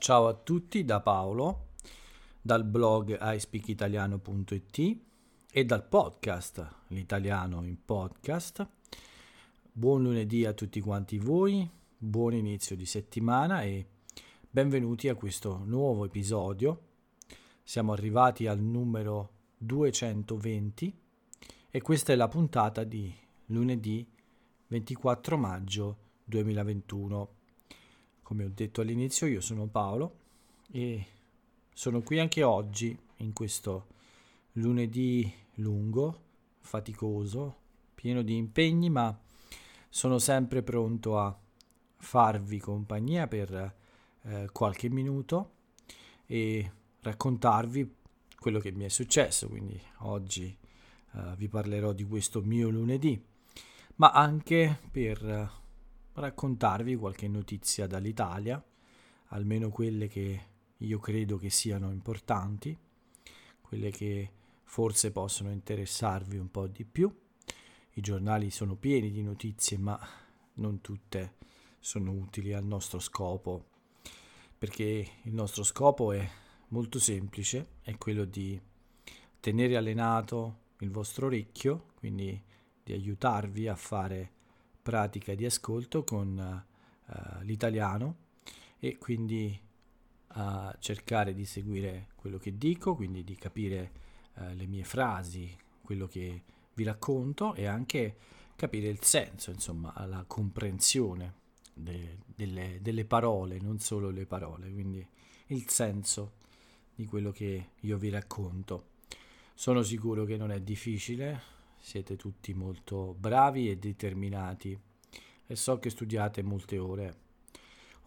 Ciao a tutti da Paolo, dal blog ispeakitaliano.it e dal podcast L'italiano in podcast. Buon lunedì a tutti quanti voi, buon inizio di settimana e benvenuti a questo nuovo episodio. Siamo arrivati al numero 220 e questa è la puntata di lunedì 24 maggio 2021. Come ho detto all'inizio, io sono Paolo e sono qui anche oggi in questo lunedì lungo, faticoso, pieno di impegni, ma sono sempre pronto a farvi compagnia per eh, qualche minuto e raccontarvi quello che mi è successo. Quindi oggi eh, vi parlerò di questo mio lunedì, ma anche per raccontarvi qualche notizia dall'Italia, almeno quelle che io credo che siano importanti, quelle che forse possono interessarvi un po' di più. I giornali sono pieni di notizie, ma non tutte sono utili al nostro scopo, perché il nostro scopo è molto semplice, è quello di tenere allenato il vostro orecchio, quindi di aiutarvi a fare pratica di ascolto con uh, l'italiano e quindi a cercare di seguire quello che dico, quindi di capire uh, le mie frasi, quello che vi racconto e anche capire il senso, insomma, la comprensione de- delle, delle parole, non solo le parole, quindi il senso di quello che io vi racconto. Sono sicuro che non è difficile, siete tutti molto bravi e determinati e so che studiate molte ore.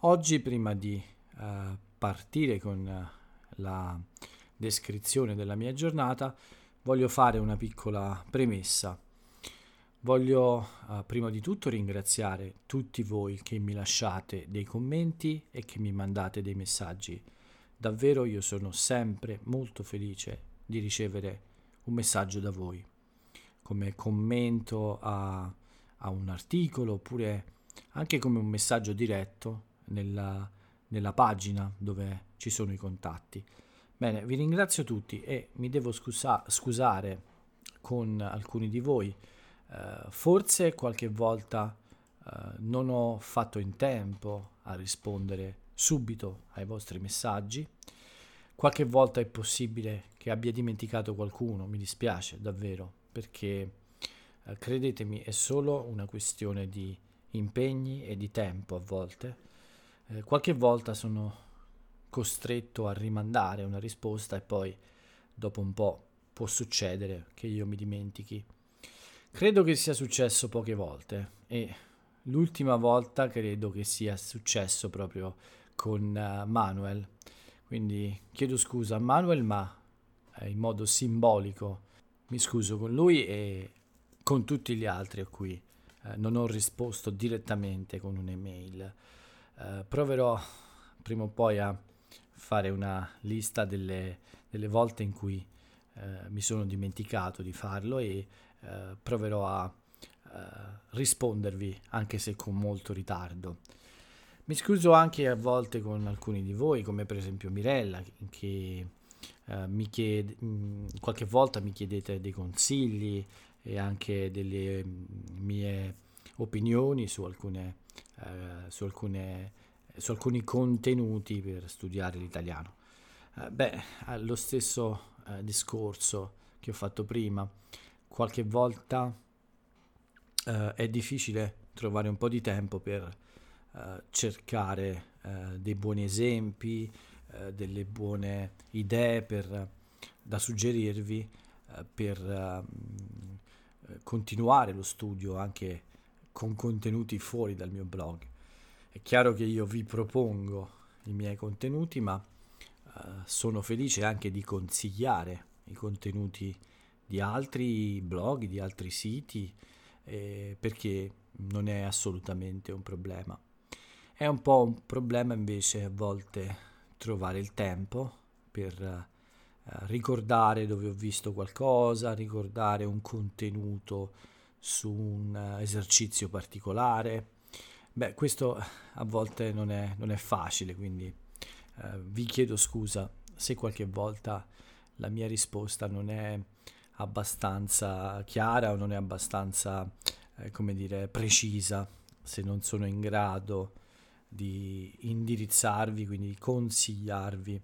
Oggi, prima di uh, partire con uh, la descrizione della mia giornata, voglio fare una piccola premessa. Voglio uh, prima di tutto ringraziare tutti voi che mi lasciate dei commenti e che mi mandate dei messaggi. Davvero io sono sempre molto felice di ricevere un messaggio da voi come commento a, a un articolo oppure anche come un messaggio diretto nella, nella pagina dove ci sono i contatti. Bene, vi ringrazio tutti e mi devo scusa- scusare con alcuni di voi. Uh, forse qualche volta uh, non ho fatto in tempo a rispondere subito ai vostri messaggi. Qualche volta è possibile che abbia dimenticato qualcuno, mi dispiace davvero perché eh, credetemi è solo una questione di impegni e di tempo a volte. Eh, qualche volta sono costretto a rimandare una risposta e poi dopo un po' può succedere che io mi dimentichi. Credo che sia successo poche volte e l'ultima volta credo che sia successo proprio con uh, Manuel. Quindi chiedo scusa a Manuel, ma eh, in modo simbolico mi scuso con lui e con tutti gli altri a cui eh, non ho risposto direttamente con un'email. Eh, proverò prima o poi a fare una lista delle, delle volte in cui eh, mi sono dimenticato di farlo e eh, proverò a eh, rispondervi anche se con molto ritardo. Mi scuso anche a volte con alcuni di voi, come per esempio Mirella, che eh, mi chiede, mh, mm, qualche volta mi chiedete dei consigli e anche delle mm, mie opinioni su, alcune, eh, su, alcune, su alcuni contenuti per studiare l'italiano. Eh, beh, lo stesso eh, discorso che ho fatto prima, qualche volta eh, è difficile trovare un po' di tempo per cercare dei buoni esempi, eh, delle buone idee per, da suggerirvi eh, per uh, continuare lo studio anche con contenuti fuori dal mio blog. È chiaro che io vi propongo i miei contenuti, ma sono felice anche di consigliare i contenuti di altri blog, di altri siti, eh, perché non è assolutamente un problema. È un po' un problema invece a volte trovare il tempo per uh, ricordare dove ho visto qualcosa, ricordare un contenuto su un uh, esercizio particolare. Beh, questo a volte non è, non è facile, quindi eh, vi chiedo scusa se qualche volta la mia risposta non è abbastanza chiara o non è abbastanza, eh, come dire, precisa, se non sono in grado di indirizzarvi, quindi di consigliarvi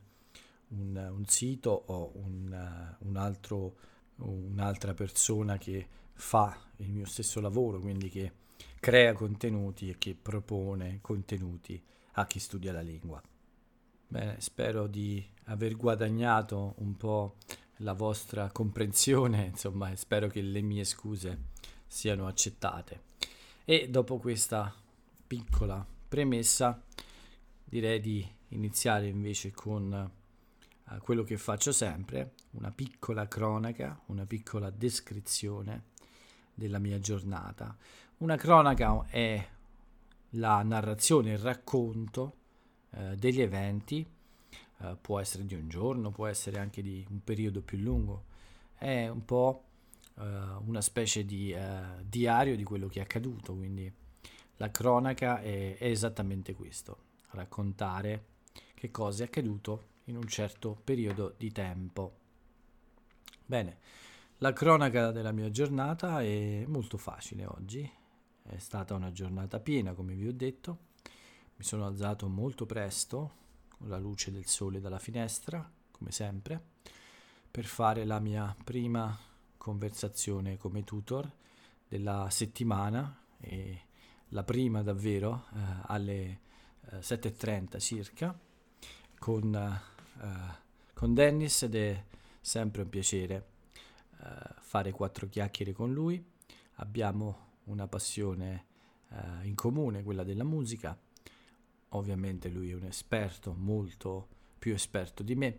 un, un sito o un, un altro, un'altra persona che fa il mio stesso lavoro, quindi che crea contenuti e che propone contenuti a chi studia la lingua. Bene, spero di aver guadagnato un po' la vostra comprensione, insomma, spero che le mie scuse siano accettate. E dopo questa piccola premessa, direi di iniziare invece con uh, quello che faccio sempre, una piccola cronaca, una piccola descrizione della mia giornata. Una cronaca è la narrazione, il racconto uh, degli eventi eh, può essere di un giorno, può essere anche di un periodo più lungo. È un po' uh, una specie di uh, diario di quello che è accaduto, quindi la cronaca è, è esattamente questo, raccontare che cosa è accaduto in un certo periodo di tempo. Bene, la cronaca della mia giornata è molto facile oggi, è stata una giornata piena come vi ho detto, mi sono alzato molto presto, la luce del sole dalla finestra, come sempre, per fare la mia prima conversazione come tutor della settimana e la prima davvero eh, alle eh, 7.30 circa con, eh, con Dennis ed è sempre un piacere eh, fare quattro chiacchiere con lui. Abbiamo una passione eh, in comune, quella della musica Ovviamente lui è un esperto, molto più esperto di me.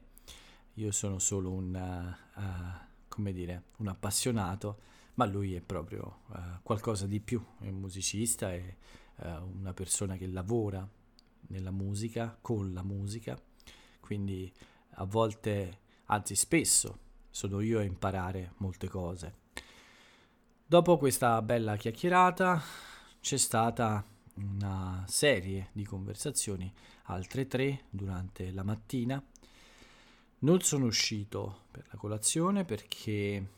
Io sono solo un, uh, come dire, un appassionato, ma lui è proprio uh, qualcosa di più. È un musicista, è una persona che lavora nella musica, con la musica. Quindi a volte, anzi spesso, sono io a imparare molte cose. Dopo questa bella chiacchierata c'è stata una serie di conversazioni, altre tre durante la mattina. Non sono uscito per la colazione perché,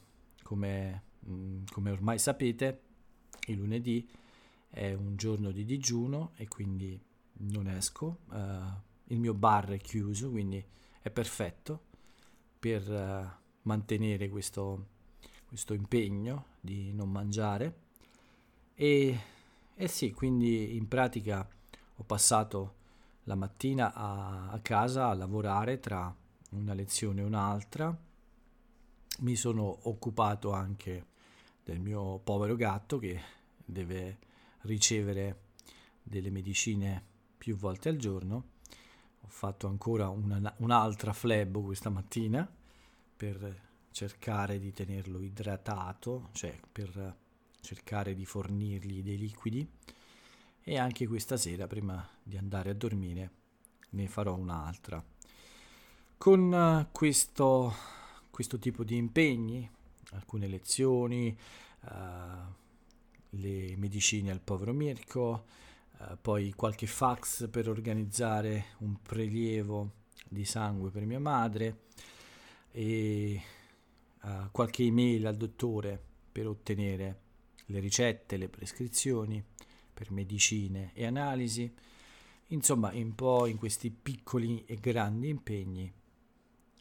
come, come ormai sapete, il lunedì è un giorno di digiuno e quindi non esco. Uh, il mio bar è chiuso, quindi è perfetto per uh, mantenere questo, questo impegno di non mangiare. E eh sì, quindi in pratica ho passato la mattina a, a casa a lavorare tra una lezione e un'altra. Mi sono occupato anche del mio povero gatto che deve ricevere delle medicine più volte al giorno. Ho fatto ancora una, un'altra flebo questa mattina per cercare di tenerlo idratato, cioè per cercare di fornirgli dei liquidi e anche questa sera prima di andare a dormire ne farò un'altra. Con questo, questo tipo di impegni, alcune lezioni, uh, le medicine al povero Mirko, uh, poi qualche fax per organizzare un prelievo di sangue per mia madre e uh, qualche email al dottore per ottenere le ricette, le prescrizioni per medicine e analisi, insomma un po' in questi piccoli e grandi impegni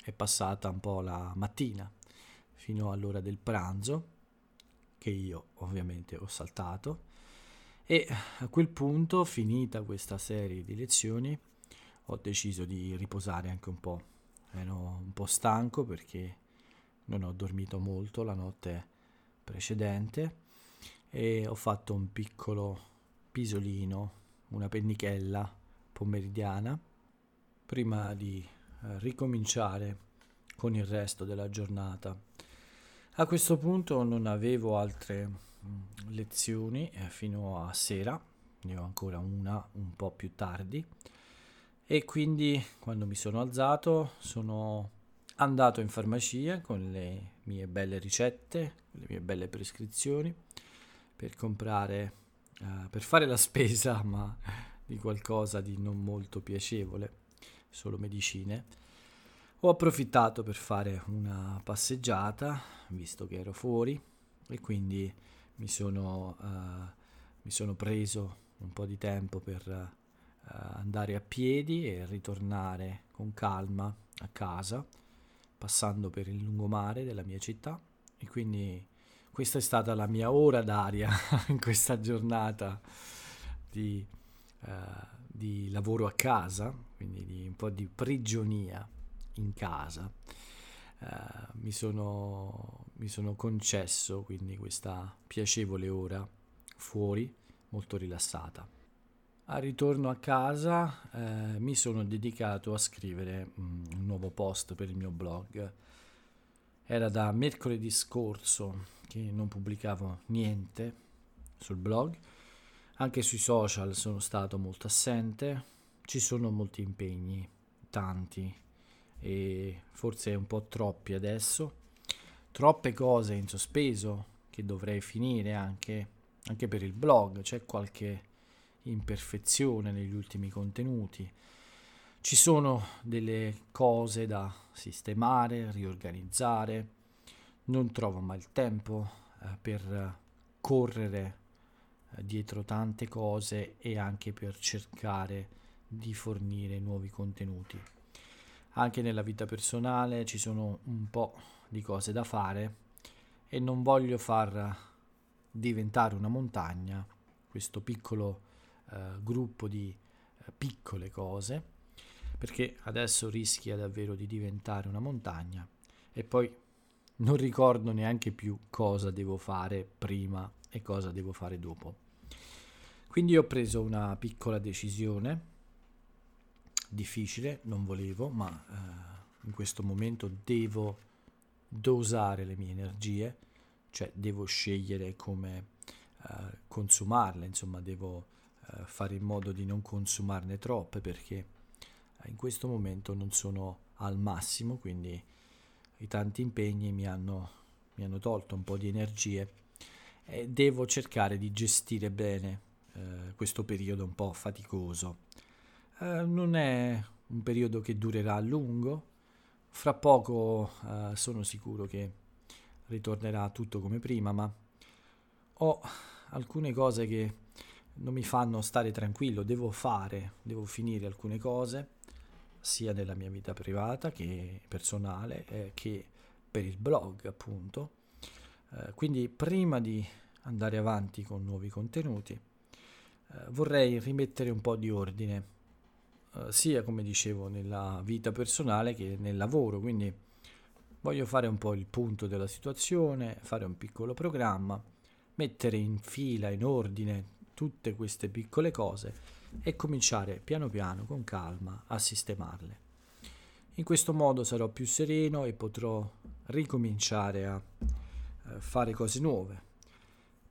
è passata un po' la mattina fino all'ora del pranzo che io ovviamente ho saltato e a quel punto finita questa serie di lezioni ho deciso di riposare anche un po' ero un po' stanco perché non ho dormito molto la notte precedente e ho fatto un piccolo pisolino, una pennichella pomeridiana prima di eh, ricominciare con il resto della giornata. A questo punto non avevo altre mm, lezioni eh, fino a sera, ne ho ancora una un po' più tardi e quindi quando mi sono alzato sono andato in farmacia con le mie belle ricette, le mie belle prescrizioni per comprare, uh, per fare la spesa, ma di qualcosa di non molto piacevole. Solo medicine. Ho approfittato per fare una passeggiata, visto che ero fuori, e quindi mi sono, uh, mi sono preso un po' di tempo per uh, andare a piedi e ritornare con calma a casa, passando per il lungomare della mia città. E quindi questa è stata la mia ora d'aria in questa giornata di, uh, di lavoro a casa, quindi di un po' di prigionia in casa. Uh, mi, sono, mi sono concesso quindi questa piacevole ora fuori, molto rilassata. Al ritorno a casa eh, mi sono dedicato a scrivere mm, un nuovo post per il mio blog. Era da mercoledì scorso che non pubblicavo niente sul blog, anche sui social sono stato molto assente, ci sono molti impegni, tanti, e forse un po' troppi adesso, troppe cose in sospeso che dovrei finire anche, anche per il blog, c'è qualche imperfezione negli ultimi contenuti, ci sono delle cose da sistemare, riorganizzare, non trovo mai il tempo eh, per correre dietro tante cose e anche per cercare di fornire nuovi contenuti. Anche nella vita personale ci sono un po' di cose da fare e non voglio far diventare una montagna questo piccolo eh, gruppo di eh, piccole cose perché adesso rischia davvero di diventare una montagna e poi non ricordo neanche più cosa devo fare prima e cosa devo fare dopo. Quindi ho preso una piccola decisione difficile, non volevo, ma eh, in questo momento devo dosare le mie energie, cioè devo scegliere come eh, consumarle, insomma devo eh, fare in modo di non consumarne troppe perché eh, in questo momento non sono al massimo, quindi i tanti impegni mi hanno, mi hanno tolto un po' di energie e devo cercare di gestire bene eh, questo periodo un po' faticoso. Eh, non è un periodo che durerà a lungo, fra poco eh, sono sicuro che ritornerà tutto come prima, ma ho alcune cose che non mi fanno stare tranquillo, devo fare, devo finire alcune cose, sia nella mia vita privata che personale, eh, che per il blog appunto. Eh, quindi prima di andare avanti con nuovi contenuti, eh, vorrei rimettere un po' di ordine eh, sia come dicevo nella vita personale che nel lavoro, quindi voglio fare un po' il punto della situazione, fare un piccolo programma, mettere in fila, in ordine tutte queste piccole cose e cominciare piano piano, con calma, a sistemarle. In questo modo sarò più sereno e potrò ricominciare a eh, fare cose nuove.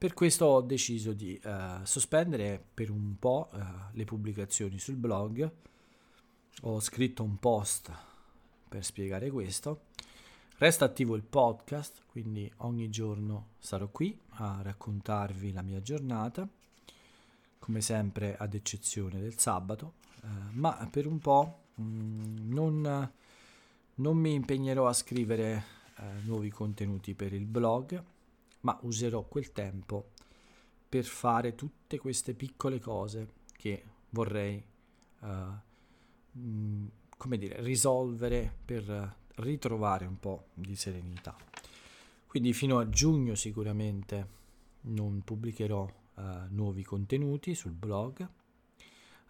Per questo ho deciso di uh, sospendere per un po' uh, le pubblicazioni sul blog. Ho scritto un post per spiegare questo. Resta attivo il podcast, quindi ogni giorno sarò qui a raccontarvi la mia giornata, come sempre ad eccezione del sabato, eh, ma per un po' mh, mm, non, non, mi impegnerò a scrivere nuovi contenuti per il blog, ma userò quel tempo per fare tutte queste piccole cose che vorrei Mm, come dire, risolvere per ritrovare un po' di serenità. Quindi fino a giugno sicuramente non pubblicherò uh, nuovi contenuti sul blog.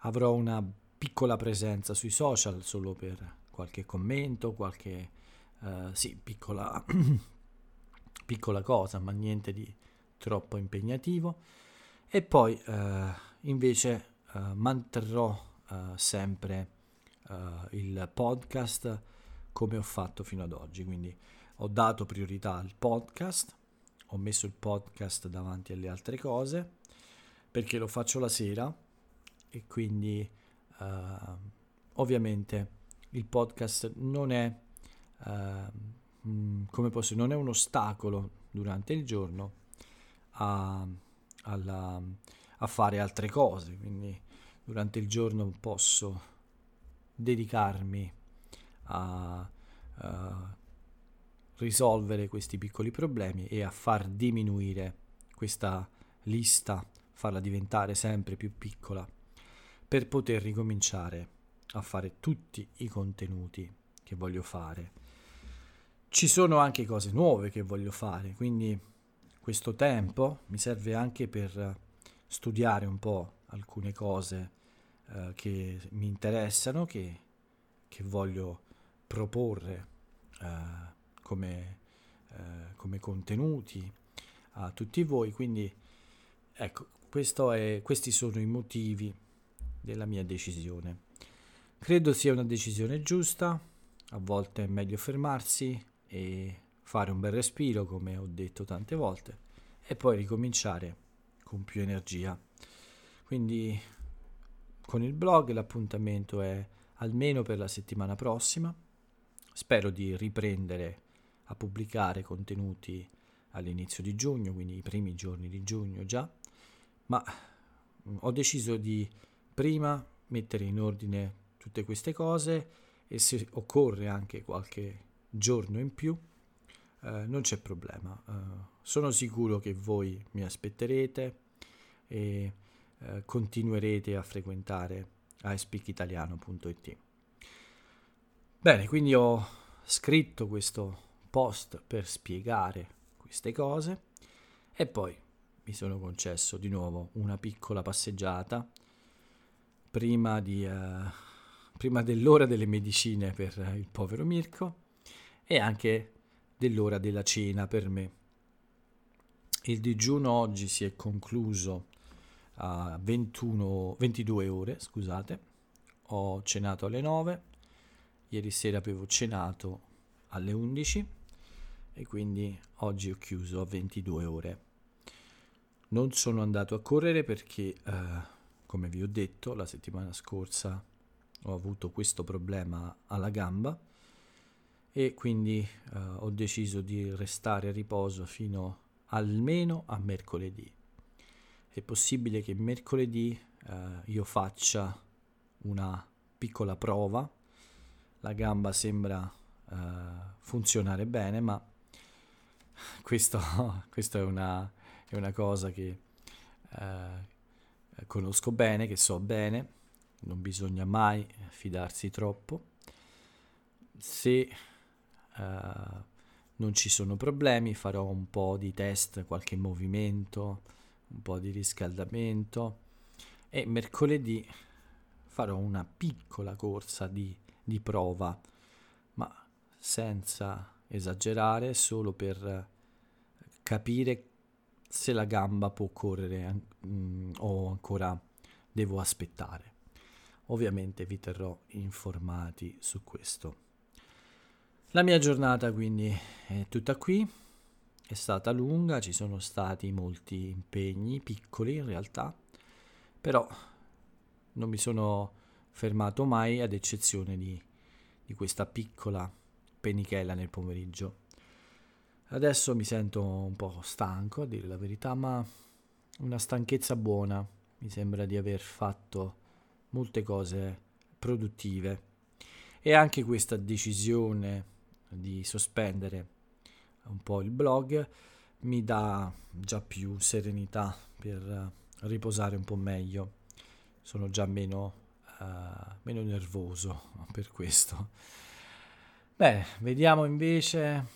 Avrò una piccola presenza sui social solo per qualche commento, qualche uh, sì, piccola, piccola cosa, ma niente di troppo impegnativo. E poi uh, invece manterrò sempre uh, il podcast come ho fatto fino ad oggi. Quindi ho dato priorità al podcast, ho messo il podcast davanti alle altre cose perché lo faccio la sera e quindi uh, ovviamente il podcast non è uh, come posso non è un ostacolo durante il giorno a, alla, a fare altre cose quindi durante il giorno posso dedicarmi a, a risolvere questi piccoli problemi e a far diminuire questa lista, farla diventare sempre più piccola per poter ricominciare a fare tutti i contenuti che voglio fare. Ci sono anche cose nuove che voglio fare, quindi questo tempo mi serve anche per studiare un po' alcune cose eh, che mi interessano, che, che voglio proporre eh, come, eh, come, contenuti a tutti voi. Quindi ecco, è, questi sono i motivi della mia decisione. Credo sia una decisione giusta, a volte è meglio fermarsi e fare un bel respiro, come ho detto tante volte, e poi ricominciare con più energia. Quindi con il blog l'appuntamento è almeno per la settimana prossima. Spero di riprendere a pubblicare contenuti all'inizio di giugno, quindi i primi giorni di giugno già, ma ho deciso di prima mettere in ordine tutte queste cose e se occorre anche qualche giorno in più, eh, non c'è problema. Eh, sono sicuro che voi mi aspetterete e eh, continuerete a frequentare iSpeakitaliano.it. Bene, quindi ho scritto questo post per spiegare queste cose e poi mi sono concesso di nuovo una piccola passeggiata prima di uh, prima dell'ora delle medicine per il povero Mirko e anche dell'ora della cena per me. Il digiuno oggi si è concluso a 21, 22 ore, scusate. Ho cenato alle 9, ieri sera avevo cenato alle 11 e quindi oggi ho chiuso a 22 ore. Non sono andato a correre perché, eh, come vi ho detto, la settimana scorsa ho avuto questo problema alla gamba e quindi eh, ho deciso di restare a riposo fino almeno a mercoledì. È possibile che mercoledì eh, io faccia una piccola prova, la gamba sembra eh, funzionare bene, ma questo, questo è, una, è, una, cosa che eh, conosco bene, che so bene non bisogna mai fidarsi troppo. Se uh, non ci sono problemi farò un po' di test, qualche movimento, un po' di riscaldamento e mercoledì farò una piccola corsa di, di prova, ma senza esagerare, solo per capire se la gamba può correre mm, o ancora devo aspettare. Ovviamente vi terrò informati su questo. La mia giornata quindi è tutta qui, è stata lunga, ci sono stati molti impegni, piccoli in realtà, però non mi sono fermato mai ad eccezione di, di questa piccola penichella nel pomeriggio. Adesso mi sento un po' stanco, a dire la verità, ma una stanchezza buona. Mi sembra di aver fatto molte cose produttive e anche questa decisione di sospendere un po' il blog mi dà già più serenità per riposare un po' meglio sono già meno, uh, meno nervoso per questo bene vediamo invece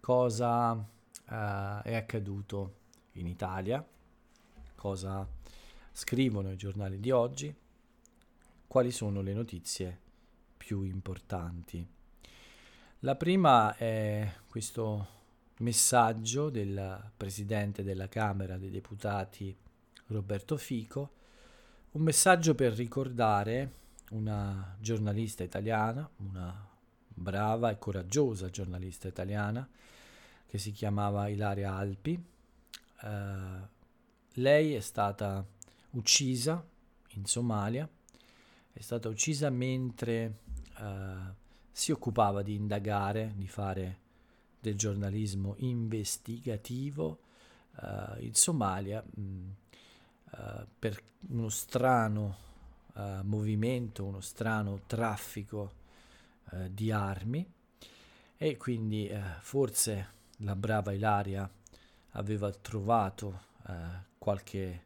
cosa uh, è accaduto in Italia cosa scrivono i giornali di oggi quali sono le notizie più importanti. La prima è questo messaggio del Presidente della Camera dei Deputati Roberto Fico, un messaggio per ricordare una giornalista italiana, una brava e coraggiosa giornalista italiana che si chiamava Ilaria Alpi. Uh, lei è stata uccisa in Somalia è stata uccisa mentre uh, si occupava di indagare, di fare del giornalismo investigativo uh, in Somalia mh, uh, per uno strano uh, movimento, uno strano traffico di armi. E quindi forse la brava Ilaria aveva trovato qualche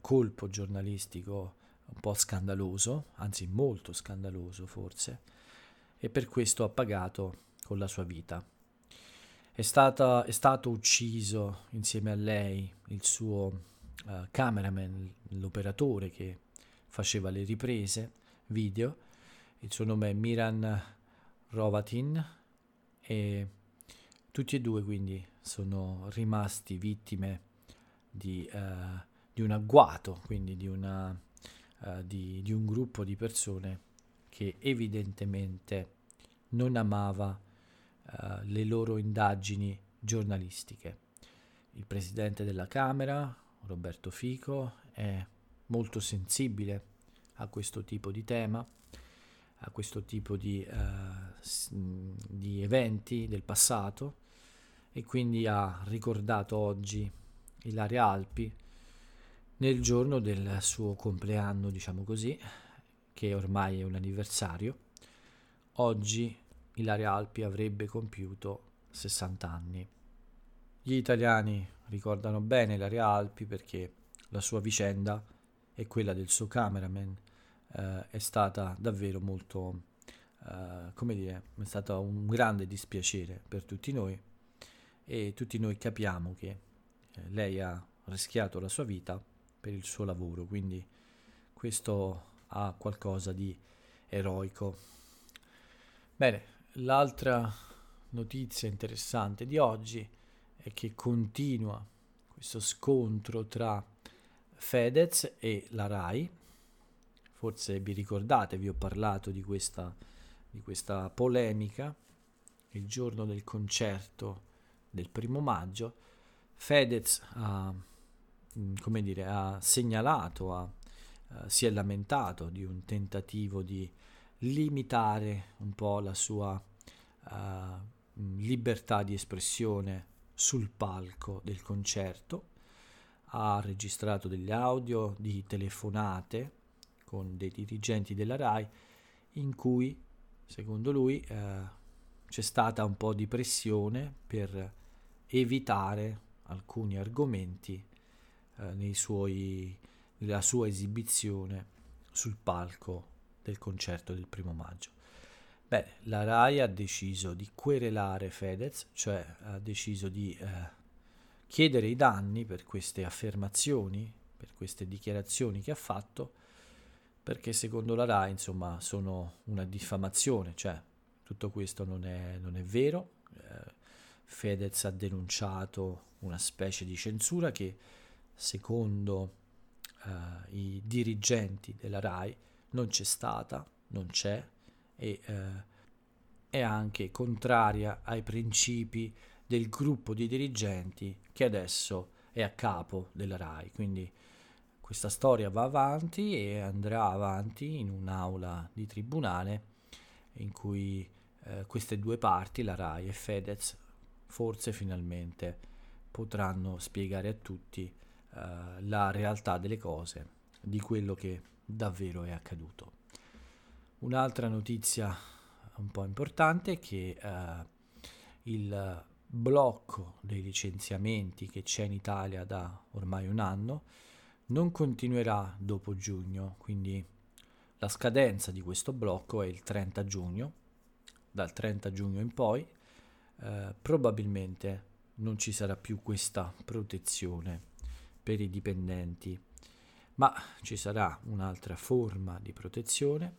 colpo giornalistico un po' scandaloso, anzi molto scandaloso forse, e per questo ha pagato con la sua vita. È, stata, è stato ucciso insieme a lei il suo uh, cameraman, l'operatore che faceva le riprese video. Il suo nome è Miran Rovatin e tutti e due quindi sono rimasti vittime di, uh, di un agguato, quindi di, una, uh, di, di un gruppo di persone che evidentemente non amava uh, le loro indagini giornalistiche. Il presidente della Camera, Roberto Fico, è molto sensibile a questo tipo di tema, a questo tipo di, uh, di eventi del passato e quindi ha ricordato oggi Ilaria Alpi nel giorno del suo compleanno, diciamo così, che ormai è un anniversario. Oggi Ilaria Alpi avrebbe compiuto 60 anni. Gli italiani ricordano bene Ilaria Alpi perché la sua vicenda e quella del suo cameraman eh, è stata davvero molto, eh, come dire, è stato un grande dispiacere per tutti noi e tutti noi capiamo che eh, lei ha rischiato la sua vita per il suo lavoro, quindi questo ha qualcosa di eroico. Bene, L'altra notizia interessante di oggi è che continua questo scontro tra Fedez e la RAI. Forse vi ricordate, vi ho parlato di questa, di questa polemica il giorno del concerto del primo maggio. Fedez ha, mm, come dire, ha segnalato, ha, uh, si è lamentato di un tentativo di limitare un po' la sua uh, libertà di espressione sul palco del concerto. Ha registrato degli audio di telefonate con dei dirigenti della RAI in cui, secondo lui, uh, c'è stata un po' di pressione per evitare alcuni argomenti nei suoi, nella sua esibizione sul palco del concerto del primo maggio. Beh, la RAI ha deciso di querelare Fedez, cioè ha deciso di eh, chiedere i danni per queste affermazioni, per queste dichiarazioni che ha fatto, perché secondo la RAI, insomma, sono una diffamazione, cioè tutto questo non è, non è vero. Eh, Fedez ha denunciato una specie di censura che, secondo eh, i dirigenti della RAI, non c'è stata, non c'è e eh, è anche contraria ai principi del gruppo di dirigenti che adesso è a capo della RAI. Quindi questa storia va avanti e andrà avanti in un'aula di tribunale in cui eh, queste due parti, la RAI e Fedez, forse finalmente potranno spiegare a tutti eh, la realtà delle cose, di quello che davvero è accaduto. Un'altra notizia un po' importante è che eh, il blocco dei licenziamenti che c'è in Italia da ormai un anno non continuerà dopo giugno, quindi la scadenza di questo blocco è il 30 giugno, dal 30 giugno in poi eh, probabilmente non ci sarà più questa protezione per i dipendenti ma ci sarà un'altra forma di protezione.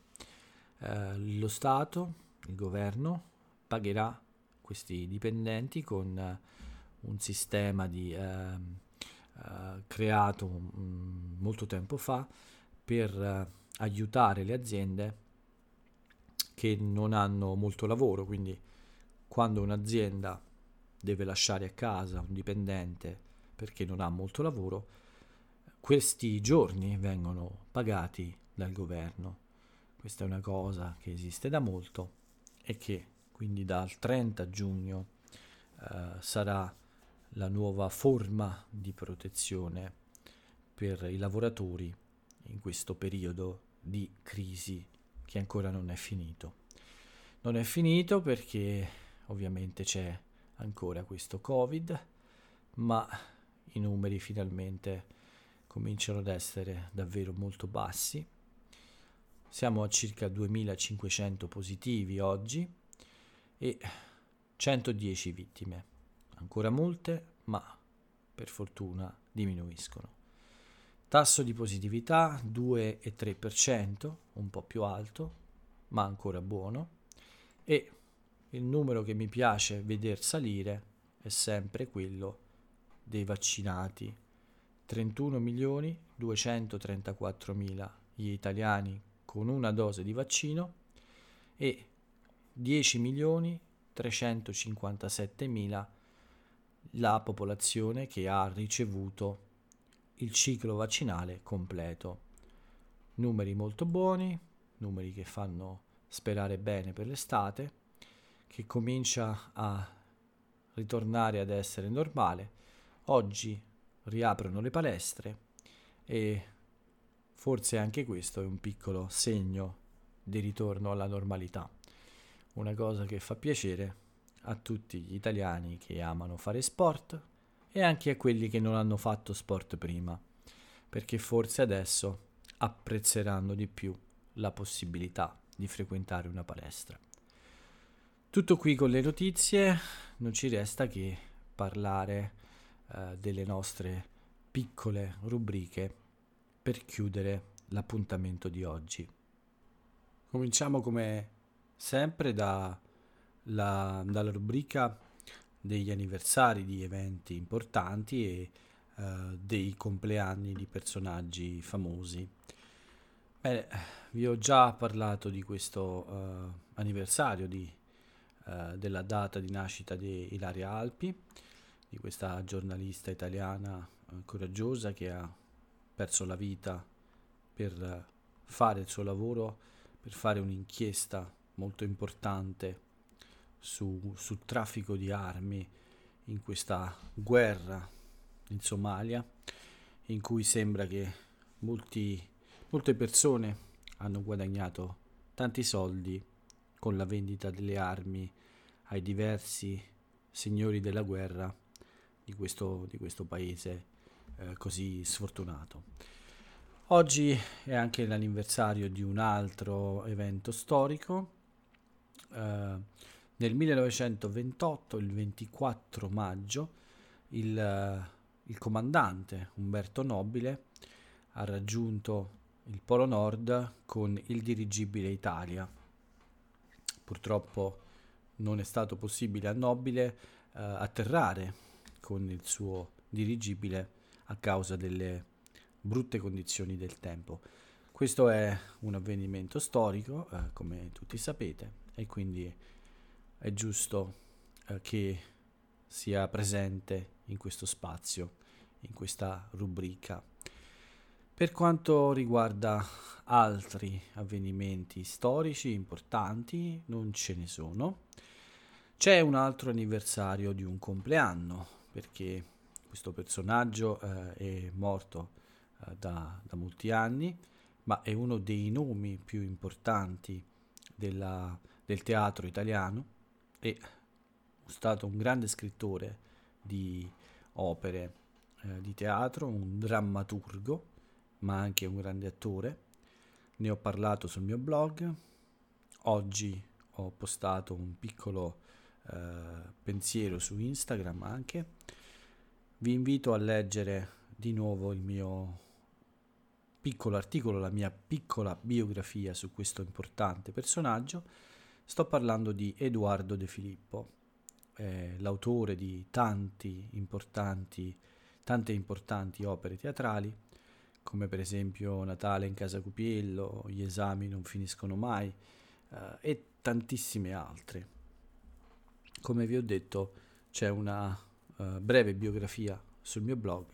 Eh, lo Stato, il governo, pagherà questi dipendenti con eh, un sistema di, eh, creato um, molto tempo fa per eh, aiutare le aziende che non hanno molto lavoro, quindi quando un'azienda deve lasciare a casa un dipendente perché non ha molto lavoro, questi giorni vengono pagati dal governo. Questa è una cosa che esiste da molto e che quindi dal 30 giugno eh, sarà la nuova forma di protezione per i lavoratori in questo periodo di crisi che ancora non è finito. Non è finito perché ovviamente c'è ancora questo Covid, ma i numeri finalmente cominciano ad essere davvero molto bassi. Siamo a circa 2500 positivi oggi e 110 vittime. Ancora molte, ma per fortuna diminuiscono. Tasso di positività 2,3%, un po' più alto, ma ancora buono. E il numero che mi piace veder salire è sempre quello dei vaccinati. 31 milioni 234 mila gli italiani con una dose di vaccino e 10 milioni 357 mila la popolazione che ha ricevuto il ciclo vaccinale completo. Numeri molto buoni, numeri che fanno sperare bene per l'estate, che comincia a ritornare ad essere normale. Oggi riaprono le palestre e forse anche questo è un piccolo segno di ritorno alla normalità. Una cosa che fa piacere a tutti gli italiani che amano fare sport e anche a quelli che non hanno fatto sport prima, perché forse adesso apprezzeranno di più la possibilità di frequentare una palestra. Tutto qui con le notizie, non ci resta che parlare eh, delle nostre piccole rubriche per chiudere l'appuntamento di oggi. Cominciamo come sempre da la, dalla rubrica degli anniversari di eventi importanti e uh, dei compleanni di personaggi famosi. Bene, vi ho già parlato di questo uh, anniversario di, uh, della data di nascita di Ilaria Alpi, di questa giornalista italiana coraggiosa che ha perso la vita per fare il suo lavoro, per fare un'inchiesta molto importante su, sul traffico di armi in questa guerra in Somalia, in cui sembra che molti, molte persone hanno guadagnato tanti soldi con la vendita delle armi ai diversi signori della guerra di questo, di questo paese eh, così sfortunato. Oggi è anche l'anniversario di un altro evento storico. Eh, nel 1928, il 24 maggio, il, eh, il comandante Umberto Nobile ha raggiunto il Polo Nord con il dirigibile Italia. Purtroppo non è stato possibile a Nobile eh, atterrare con il suo dirigibile a causa delle brutte condizioni del tempo. Questo è un avvenimento storico, eh, come tutti sapete, e quindi è giusto eh, che sia presente in questo spazio, in questa rubrica. Per quanto riguarda altri avvenimenti storici importanti, non ce ne sono. C'è un altro anniversario di un compleanno, perché questo personaggio eh, è morto eh, da, da, molti anni, ma è uno dei nomi più importanti della, del teatro italiano è stato un grande scrittore di opere eh, di teatro, un drammaturgo, ma anche un grande attore. Ne ho parlato sul mio blog. Oggi ho postato un piccolo eh, pensiero su Instagram anche. Vi invito a leggere di nuovo il mio piccolo articolo, la mia piccola biografia su questo importante personaggio Sto parlando di Edoardo De Filippo, eh, l'autore di tanti importanti, tante importanti opere teatrali, come per esempio Natale in casa Cupiello, Gli esami non finiscono mai eh, e tantissime altre. Come vi ho detto, c'è una uh, breve biografia sul mio blog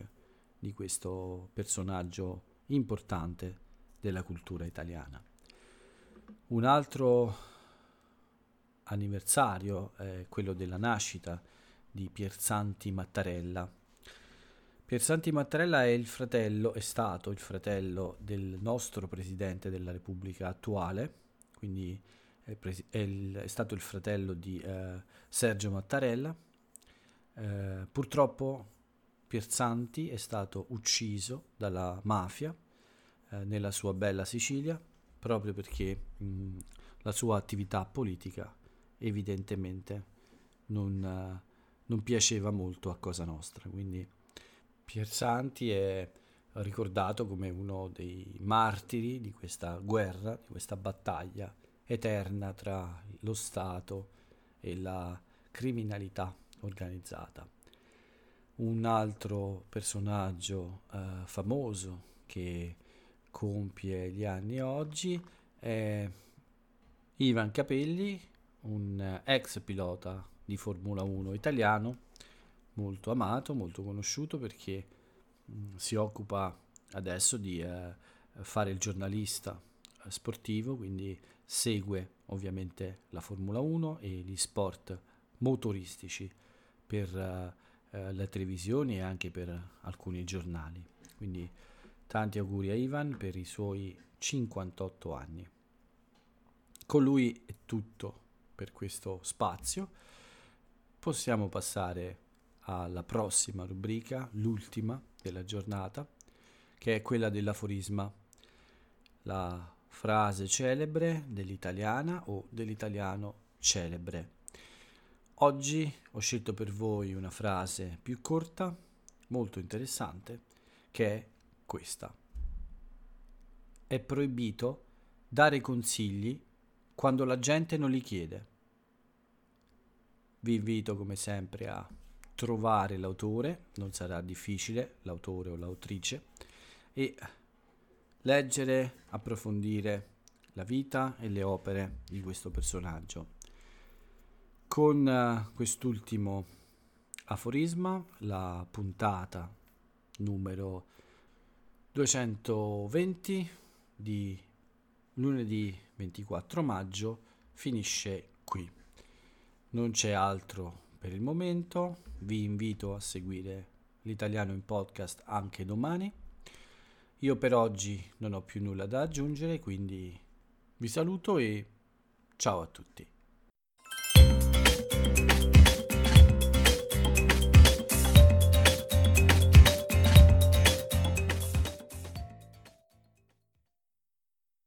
di questo personaggio importante della cultura italiana. Un altro anniversario, eh, quello della nascita di Pierzanti Mattarella. Piersanti Mattarella è il fratello, è stato il fratello del nostro presidente della Repubblica attuale, quindi è, presi- è, il, è stato il fratello di eh, Sergio Mattarella. Eh, purtroppo Piersanti è stato ucciso dalla mafia eh, nella sua bella Sicilia proprio perché mh, la sua attività politica evidentemente non, uh, non, piaceva molto a Cosa Nostra. Quindi Piersanti è ricordato come uno dei martiri di questa guerra, di questa battaglia eterna tra lo Stato e la criminalità organizzata. Un altro personaggio uh, famoso che compie gli anni oggi è Ivan Capelli, un ex pilota di Formula 1 italiano, molto amato, molto conosciuto perché mh, mm, si occupa adesso di eh, fare il giornalista eh, sportivo, quindi segue ovviamente la Formula 1 e gli sport motoristici per eh, le televisioni e anche per alcuni giornali. Quindi tanti auguri a Ivan per i suoi 58 anni. Con lui è tutto per questo spazio. Possiamo passare alla prossima rubrica, l'ultima della giornata, che è quella dell'aforisma, la frase celebre dell'italiana o dell'italiano celebre. Oggi ho scelto per voi una frase più corta, molto interessante, che è questa. È proibito dare consigli quando la gente non li chiede. Vi invito come sempre a trovare l'autore, non sarà difficile, l'autore o l'autrice, e leggere, approfondire la vita e le opere di questo personaggio. Con uh, quest'ultimo aforisma, la puntata numero 220 di lunedì 24 maggio finisce qui. Non c'è altro per il momento, vi invito a seguire l'italiano in podcast anche domani. Io per oggi non ho più nulla da aggiungere, quindi vi saluto e ciao a tutti.